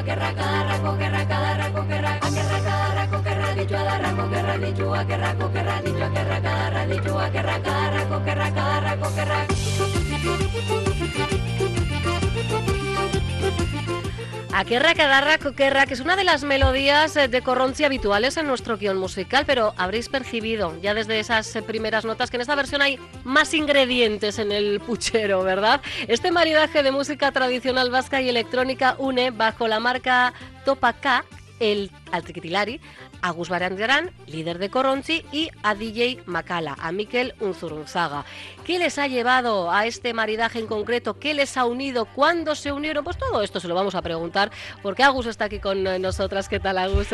kerrakarrako kerrakarrako kerrakarrako kerrakarrako kerrakarrako kerrakarrako kerrakarrako kerrakarrako Aquerra Cadarra Coquerra, que es una de las melodías eh, de Corronzi habituales en nuestro guion musical, pero habréis percibido ya desde esas eh, primeras notas que en esta versión hay más ingredientes en el puchero, ¿verdad? Este maridaje de música tradicional vasca y electrónica une bajo la marca Topa K el, al Triquitilari a Gus Barandiarán, líder de Corronzi, y a DJ Macala, a Miquel Unzurunzaga. ¿Qué les ha llevado a este maridaje en concreto? ¿Qué les ha unido? ¿Cuándo se unieron? Pues todo esto se lo vamos a preguntar, porque Agus está aquí con nosotras. ¿Qué tal, Agus?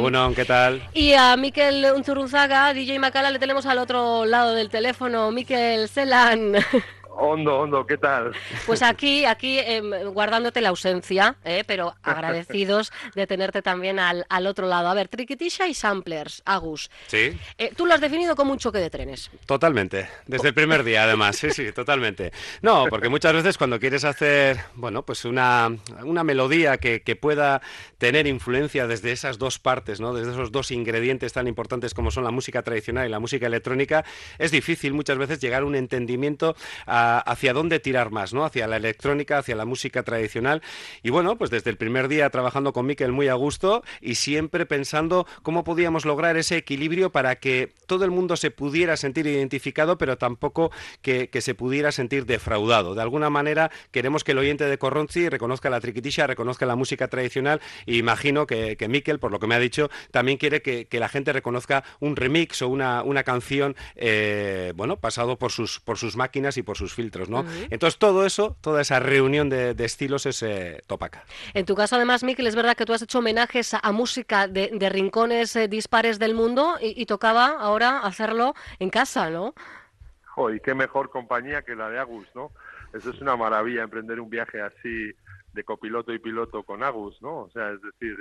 Bueno, ¿qué tal? Y a Miquel Unzurunzaga, DJ Macala, le tenemos al otro lado del teléfono. Miquel Celan. Hondo, hondo, ¿qué tal? Pues aquí, aquí em, guardándote la ausencia, ¿eh? pero agradecidos de tenerte también al, al, otro lado. A ver, triquitisha y samplers, Agus. Sí. Eh, tú lo has definido como un choque de trenes. Totalmente, desde el primer día además, sí, sí, totalmente. No, porque muchas veces cuando quieres hacer, bueno, pues una, una melodía que, que, pueda tener influencia desde esas dos partes, ¿no? Desde esos dos ingredientes tan importantes como son la música tradicional y la música electrónica, es difícil muchas veces llegar a un entendimiento a hacia dónde tirar más, ¿no? Hacia la electrónica, hacia la música tradicional. Y bueno, pues desde el primer día trabajando con Miquel muy a gusto y siempre pensando cómo podíamos lograr ese equilibrio para que todo el mundo se pudiera sentir identificado, pero tampoco que, se pudiera sentir defraudado. De alguna manera queremos que el oyente de Corronzi reconozca la triquitisha, reconozca la música tradicional imagino que, que Miquel, por lo que me ha dicho, también quiere que, la gente reconozca un remix o una, una canción, eh, bueno, pasado por sus, por sus máquinas y por sus filtros, ¿no? Entonces todo eso, toda esa reunión de, estilos es eh, topaca. En tu caso además, Miquel, es verdad que tú has hecho homenajes a, música de, rincones eh, dispares del mundo y, tocaba ahora hacerlo en casa, ¿no? y qué mejor compañía que la de Agus, ¿no? Eso es una maravilla, emprender un viaje así de copiloto y piloto con Agus, ¿no? O sea, es decir,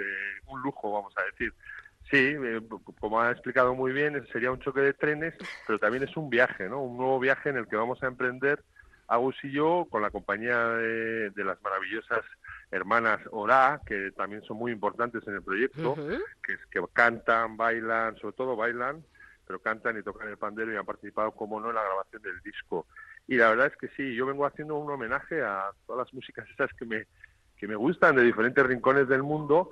un lujo, vamos a decir. Sí, eh, como ha explicado muy bien, sería un choque de trenes, pero también es un viaje, ¿no? Un nuevo viaje en el que vamos a emprender Agus y yo con la compañía de, las maravillosas hermanas Ora, que también son muy importantes en el proyecto, que, que cantan, bailan, sobre todo bailan, pero cantan y tocan el pandero y han participado, como no, en la grabación del disco. Y la verdad es que sí, yo vengo haciendo un homenaje a todas las músicas esas que me, que me gustan de diferentes rincones del mundo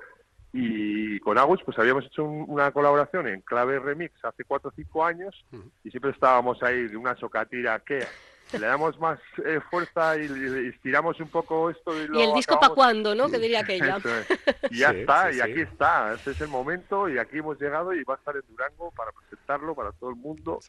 y con Agus pues habíamos hecho una colaboración en clave remix hace cuatro o cinco años y siempre estábamos ahí de una socatira que le damos más eh, fuerza y, estiramos un poco esto. Y, el disco para cuándo, ¿no? Que diría aquella. Y ya está, y aquí está. Este es el momento y aquí hemos llegado y va a estar en Durango para presentarlo para todo el mundo.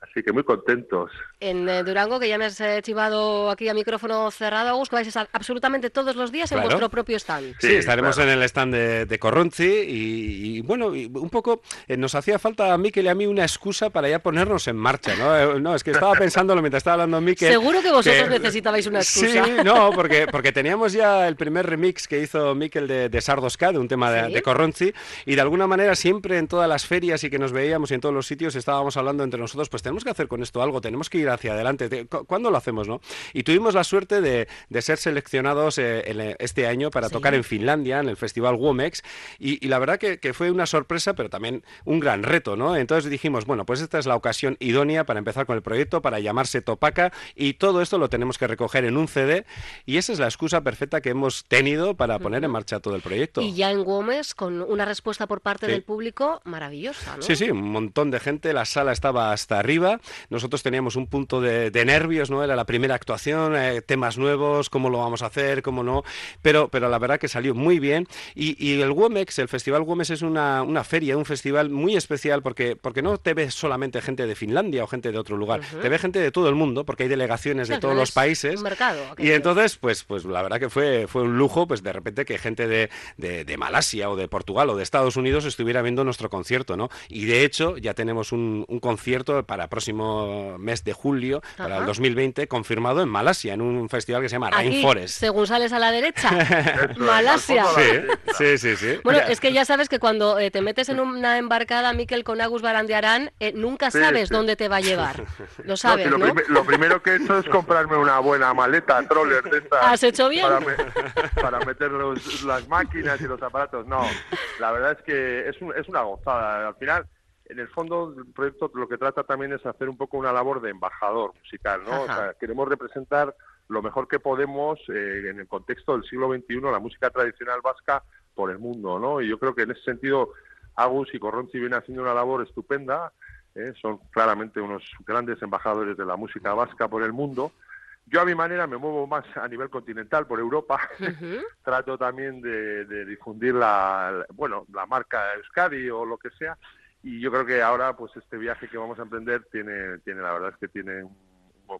Así que muy contentos. En eh, Durango, que ya me has eh, chivado aquí a micrófono cerrado, Agus, que vais a estar absolutamente todos los días en vuestro propio stand. Sí, estaremos en el stand de, de Corronzi y, bueno, un poco nos hacía falta a Miquel y a mí una excusa para ya ponernos en marcha, ¿no? no, es que estaba pensándolo mientras estaba hablando Seguro que vosotros necesitabais una excusa. Sí, no, porque, porque teníamos ya el primer remix que hizo Miquel de, de Sardosca, de un tema de, de, Corronzi, y de alguna manera siempre en todas las ferias y que nos veíamos y en todos los sitios estábamos hablando entre nosotros, pues tenemos que hacer con esto algo, tenemos que ir hacia adelante. ¿Cuándo lo hacemos, no? Y tuvimos la suerte de, de ser seleccionados eh, eh, este año para tocar en Finlandia, en el festival Womex, y, y la verdad que, que, fue una sorpresa, pero también un gran reto, ¿no? Entonces dijimos, bueno, pues esta es la ocasión idónea para empezar con el proyecto, para llamarse Topaca, y todo esto lo tenemos que recoger en un CD y esa es la excusa perfecta que hemos tenido para poner en marcha todo el proyecto. Y ya en Gómez, con una respuesta por parte del público maravillosa, ¿no? Sí, sí, un montón de gente, la sala estaba hasta arriba, nosotros teníamos un punto de, nervios, ¿no? Era la primera actuación, eh, temas nuevos, cómo lo vamos a hacer, cómo no, pero, pero la verdad que salió muy bien y, el Womex, el Festival Womex es una, una, feria, un festival muy especial porque, porque no te ves solamente gente de Finlandia o gente de otro lugar, te ve gente de todo el mundo porque hay delegaciones de todos los países. y entonces, pues, pues la verdad que fue, fue un lujo, pues de repente que gente de, de, Malasia o de Portugal o de Estados Unidos estuviera viendo nuestro concierto, ¿no? Y de hecho ya tenemos un, un concierto para el próximo mes de julio, para el 2020, confirmado en Malasia, en un festival que se llama Rainforest. Según sales a la derecha, Malasia. Sí, sí, sí, Bueno, es que ya sabes que cuando eh, te metes en una embarcada, Miquel, con Agus Barandiarán, eh, nunca sabes dónde te va a llevar. Lo sabes, ¿no? Lo, primero que he hecho es comprarme una buena maleta troller de estas. ¿Has hecho bien? Para, me- para meter los- las máquinas y los aparatos. No, la verdad es que es, un- es una gozada. Al final, en el fondo, el proyecto lo que trata también es hacer un poco una labor de embajador musical, ¿no? O sea, queremos representar lo mejor que podemos eh, en el contexto del siglo XXI, la música tradicional vasca por el mundo, ¿no? Y yo creo que en ese sentido Agus y Corronzi vienen haciendo una labor estupenda, ¿eh? son claramente unos grandes embajadores de la música vasca por el mundo. Yo a mi manera me muevo más a nivel continental, por Europa. Trato también de, de difundir la, la- bueno, la marca Euskadi o lo que sea. Y yo creo que ahora, pues este viaje que vamos a emprender tiene, tiene la verdad es que tiene,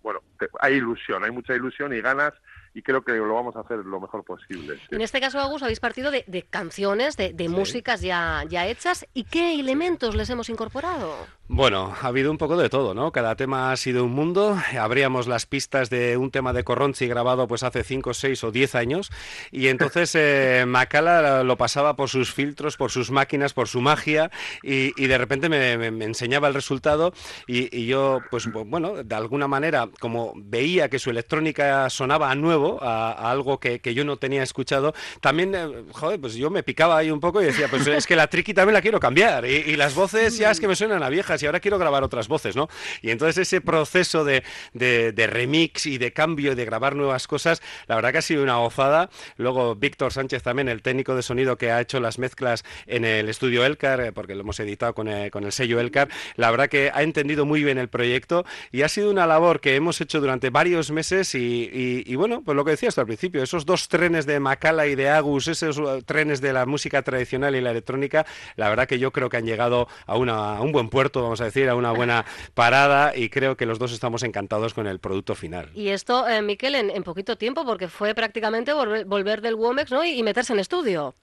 bueno, hay ilusión, hay mucha ilusión y ganas y creo que lo vamos a hacer lo mejor posible. sí. En este caso, Agus, habéis partido de, de canciones, de, de músicas ya, ya hechas. ¿Y qué elementos les hemos incorporado? Bueno, ha habido un poco de todo, ¿no? Cada tema ha sido un mundo. Abríamos las pistas de un tema de Corronzi grabado pues hace 5, 6 o 10 años y entonces eh, Macala lo pasaba por sus filtros, por sus máquinas, por su magia y, y de repente me, me- me enseñaba el resultado y, y yo, pues bu- bueno, de alguna manera, como veía que su electrónica sonaba a nuevo, a, a algo que, que yo no tenía escuchado, también, eh, joder, pues yo me picaba ahí un poco y decía, pues es que la triqui también la quiero cambiar y, y las voces ya es que me suenan a viejas y ahora quiero grabar otras voces, ¿no? Y entonces ese proceso de, de- de remix y de cambio y de grabar nuevas cosas, la verdad que ha sido una gozada. Luego Víctor Sánchez también, el técnico de sonido que ha hecho las mezclas en el estudio Elcar, eh, porque lo hemos editado con el, con el sello Elcar, la verdad que ha entendido muy bien el proyecto y ha sido una labor que hemos hecho durante varios meses y, y- y bueno, pues lo que decías al principio, esos dos trenes de Macala y de Agus, esos uh, trenes de la música tradicional y la electrónica, la verdad que yo creo que han llegado a, una- a un buen puerto, vamos a decir, a una buena parada y creo que los dos estamos encantados con el producto final. Y esto, eh, Miquel, en, en poquito tiempo, porque fue prácticamente volver, volver del WOMEX ¿no? y, y meterse en estudio.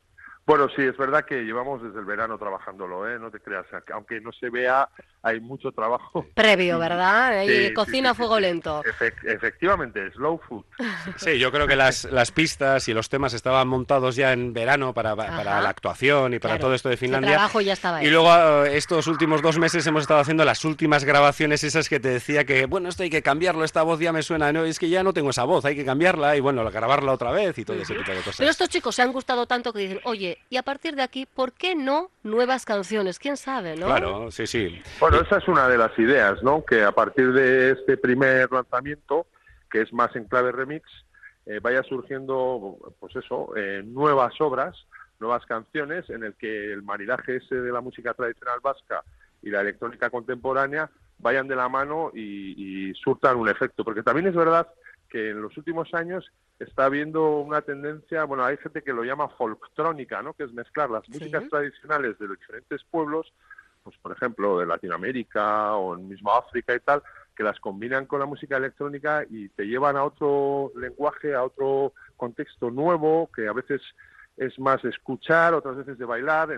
Bueno, sí, es verdad que llevamos desde el verano trabajándolo, ¿eh? No te creas, aunque no se vea, hay mucho trabajo. Previo, ¿verdad? Y Sí, sí, cocina a sí, fuego sí. lento. Efec- efectivamente, slow food. Sí, yo creo que las, las pistas y los temas estaban montados ya en verano para, para la actuación y para Claro, todo esto de Finlandia. trabajo ya estaba Y luego eh, estos últimos dos meses hemos estado haciendo las últimas grabaciones esas que te decía que, bueno, esto hay que cambiarlo, esta voz ya me suena, no, es que ya no tengo esa voz, hay que cambiarla y bueno, grabarla otra vez y todo ese tipo de cosas. Pero estos chicos se han gustado tanto que dicen, oye, y a partir de aquí, ¿por qué no nuevas canciones? ¿Quién sabe, no? Claro, sí, sí. Bueno, esa es una de las ideas, ¿no? Que a partir de este primer lanzamiento, que es más en clave remix, eh, vaya surgiendo, pues eso, eh, nuevas obras, nuevas canciones, en el que el maridaje ese de la música tradicional vasca y la electrónica contemporánea vayan de la mano y, y surtan un efecto. Porque también es verdad que en los últimos años está habiendo una tendencia, bueno, hay gente que lo llama folktrónica, ¿no? Que es mezclar las Sí. músicas tradicionales de los diferentes pueblos pues por ejemplo de Latinoamérica o en mismo África y tal, que las combinan con la música electrónica y te llevan a otro lenguaje, a otro contexto nuevo, que a veces es más de escuchar, otras veces de bailar.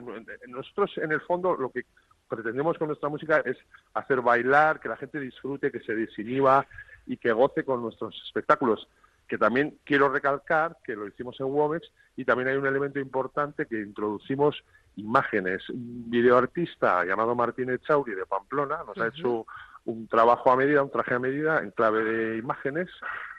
Nosotros, en el fondo, lo que pretendemos con nuestra música es hacer bailar, que la gente disfrute, que se desinhiba y que goce con nuestros espectáculos. Que también quiero recalcar que lo hicimos en Womex y también hay un elemento importante que introducimos imágenes. Un videoartista llamado Martínez Chauri de Pamplona nos ha Ujú. hecho un trabajo a medida, un traje a medida en clave de imágenes,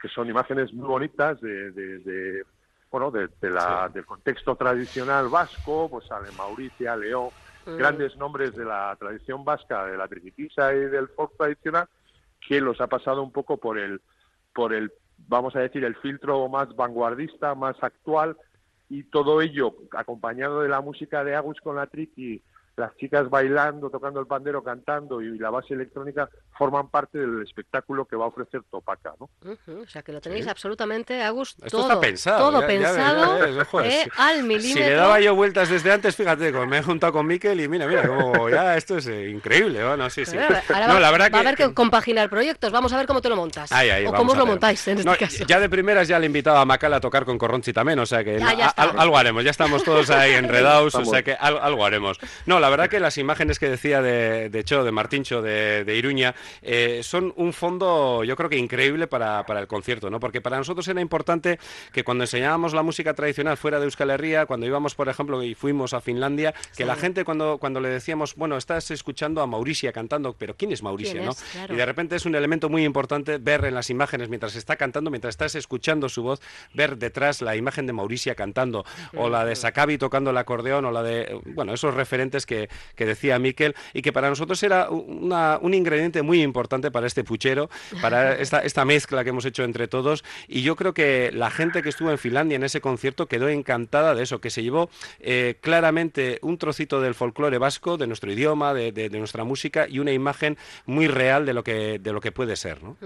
que son imágenes muy bonitas de, de- de, bueno, de, de la, del contexto tradicional vasco, pues sale Mauricia, León, Mm. grandes nombres de la tradición vasca, de la triquitisa y del folk tradicional, que los ha pasado un poco por el, por el, vamos a decir, el filtro más vanguardista, más actual, y todo ello acompañado de la música de Agus con la triqui, las chicas bailando, tocando el pandero, cantando y la base electrónica forman parte del espectáculo que va a ofrecer Topaca, ¿no? O sea, que lo tenéis Sí. absolutamente, Agus, Esto todo, está pensado. todo ya- ya ves, pensado ya ves, joder, eh, si- al Si milímetro. le daba yo vueltas desde antes, fíjate, como me he juntado con Miquel y mira, mira, como ya esto es eh, increíble, bueno, sí, sí. Ahora ahora No, va, la verdad va a haber que compaginar proyectos. Vamos a ver cómo te lo montas. Ahí, ahí, o cómo os a lo montáis en este No, caso. Ya de primeras ya le invitaba a Macal a tocar con Corronchi también, o sea que Ya, no, ya a- está. al- algo haremos, ya estamos todos ahí enredados, o sea que al- algo haremos. No, la verdad que las imágenes que decía de, de Cho, de Martincho, de, de Iruña, eh, son un fondo, yo creo que increíble para, para el concierto, ¿no? Porque para nosotros era importante que cuando enseñábamos la música tradicional fuera de Euskal Herria, cuando íbamos, por ejemplo, y fuimos a Finlandia, que la gente cuando, cuando le decíamos, bueno, estás escuchando a Mauricia cantando, pero ¿quién es Mauricia, ¿Quién no? Claro. Y de repente es un elemento muy importante ver en las imágenes mientras está cantando, mientras estás escuchando su voz, ver detrás la imagen de Mauricia cantando, o la de Sakabi tocando el acordeón, o la de, bueno, esos referentes que, que decía Miquel, y que para nosotros era una- un ingrediente muy importante para este puchero, para esta, esta mezcla que hemos hecho entre todos, y yo creo que la gente que estuvo en Finlandia en ese concierto quedó encantada de eso, que se llevó eh, claramente un trocito del folclore vasco, de nuestro idioma, de, de- de nuestra música, y una imagen muy real de lo que, de lo que puede ser, ¿no?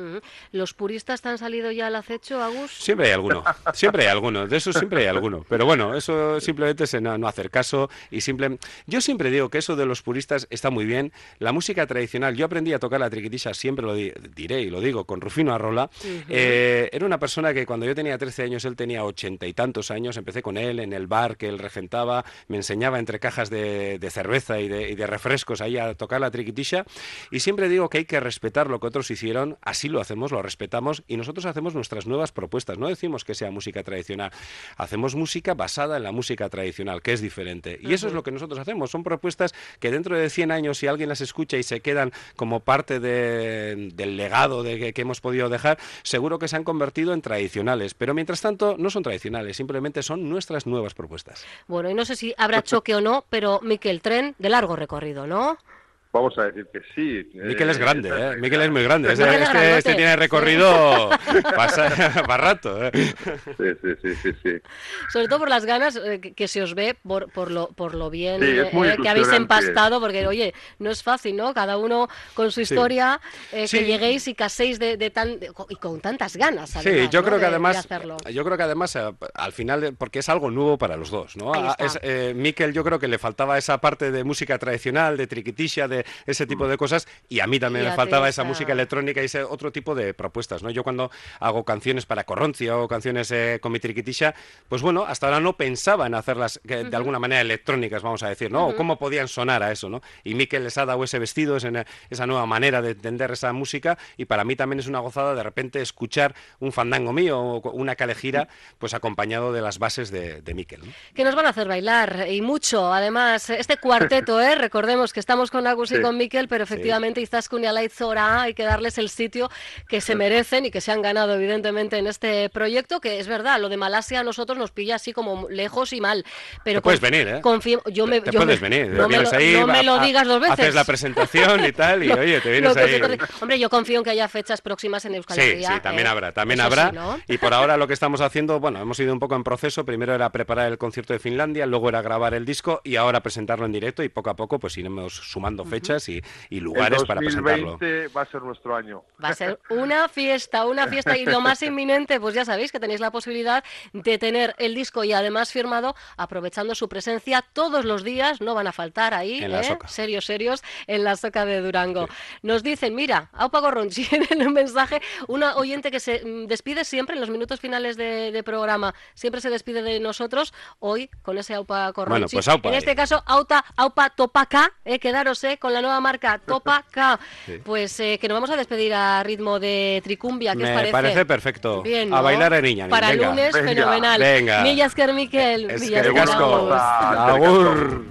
¿Los puristas te han salido ya al acecho, Agus? Siempre hay alguno, siempre hay alguno, de eso siempre hay alguno. Pero bueno, eso simplemente es no, no hacer caso y simple. Yo siempre digo que eso de los puristas está muy bien. La música tradicional, yo aprendí a tocar la triquitisha, siempre lo di- diré y lo digo, con Rufino Arrola. Eh, era una persona que cuando yo tenía 13 años, él tenía ochenta y tantos años, empecé con él en el bar que él regentaba, me enseñaba entre cajas de, de cerveza y de, y de refrescos ahí a tocar la triquitisha. Y siempre digo que hay que respetar lo que otros hicieron, así lo hacemos, lo respetamos y nosotros hacemos nuestras nuevas propuestas. No decimos que sea música tradicional, hacemos música basada en la música tradicional, que es diferente. Y eso es lo que nosotros hacemos. Son propuestas que dentro de 100 años, si alguien las escucha y se quedan como parte de- del legado de que, que hemos podido dejar, seguro que se han convertido en tradicionales. Pero mientras tanto, no son tradicionales, simplemente son nuestras nuevas propuestas. Bueno, y no sé si habrá choque o no, pero Miquel, tren de largo recorrido, ¿no? Vamos a decir que sí. Miquel es Eh, grande, ¿eh? Miquel es muy grande. Este, este- este tiene sí. recorrido para, para rato. ¿eh? Sí, sí, sí, sí, sí. Sobre todo por las ganas eh, que, se os ve, por, por, lo, por lo bien Sí, eh, que habéis empastado, porque oye, no es fácil, ¿no? Cada uno con su historia, eh, Sí. que lleguéis y caséis de, de tan, de- y con tantas ganas. Sí, además, yo ¿no? creo que de- de además, yo creo que además eh, al final, eh, porque es algo nuevo para los dos, ¿no? Ahí A- está. es, eh, Miquel, yo creo que le faltaba esa parte de música tradicional, de triquitisha, de ese tipo de cosas, y a mí también me faltaba esa música electrónica y ese otro tipo de propuestas, ¿no? Yo cuando hago canciones para Corroncia o canciones eh, con mi triquitisha, pues bueno, hasta ahora no pensaba en hacerlas que, de alguna manera electrónicas, vamos a decir, ¿no? O cómo podían sonar a eso, ¿no? Y Miquel les ha dado ese vestido, esa, esa nueva manera de entender esa música, y para mí también es una gozada de repente escuchar un fandango mío o una calejira, pues acompañado de las bases de, de Miquel. ¿no? Que nos van a hacer bailar y mucho. Además, este cuarteto, ¿eh? recordemos que estamos con Agus y Sí. con Miquel, pero efectivamente Izaskun y Alaitzora hay que darles el sitio que se merecen y que se han ganado, evidentemente, en este proyecto. Que es verdad, lo de Malasia a nosotros nos pilla así como lejos y mal. Pero Te puedes venir, ¿eh? confío- yo me, Te yo puedes me- venir, No, me lo, ahí, no me lo a- digas dos veces. Haces la presentación y tal, y Lo- oye, te vienes que ahí. Hombre, yo confío en que haya fechas próximas en Euskal Sí, Herria, sí, también ¿eh? habrá, también habrá. sí, ¿no? Y por ahora lo que estamos haciendo, bueno, hemos ido un poco en proceso. Primero era preparar el concierto de Finlandia, luego era grabar el disco y ahora presentarlo en directo y poco a poco pues iremos sumando fechas y, y lugares para presentarlo. 2020 va a ser nuestro año. Va a ser una fiesta, una fiesta y lo más inminente, pues ya sabéis que tenéis la posibilidad de tener el disco y además firmado, aprovechando su presencia todos los días, no van a faltar ahí, En la ¿eh? soca. serios, serios, en la soca de Durango. Nos dicen, mira, Aupa Gorronchi en un mensaje, una oyente que se mm, despide siempre en los minutos finales de, de programa, siempre se despide de nosotros, hoy con ese Aupa Gorronchi. pues aupa en este caso, Aupa, Aupa Topaca, eh, quedaros eh, con la nueva marca Topaca. Sí. Pues eh, que nos vamos a despedir a ritmo de tricumbia, ¿qué os Me parece? parece perfecto. Bien, A ¿no? bailar en Iñanin, Para venga. lunes, Venga, fenomenal. venga. Milla esker Miquel, Es Milla que. Hasta- Agur.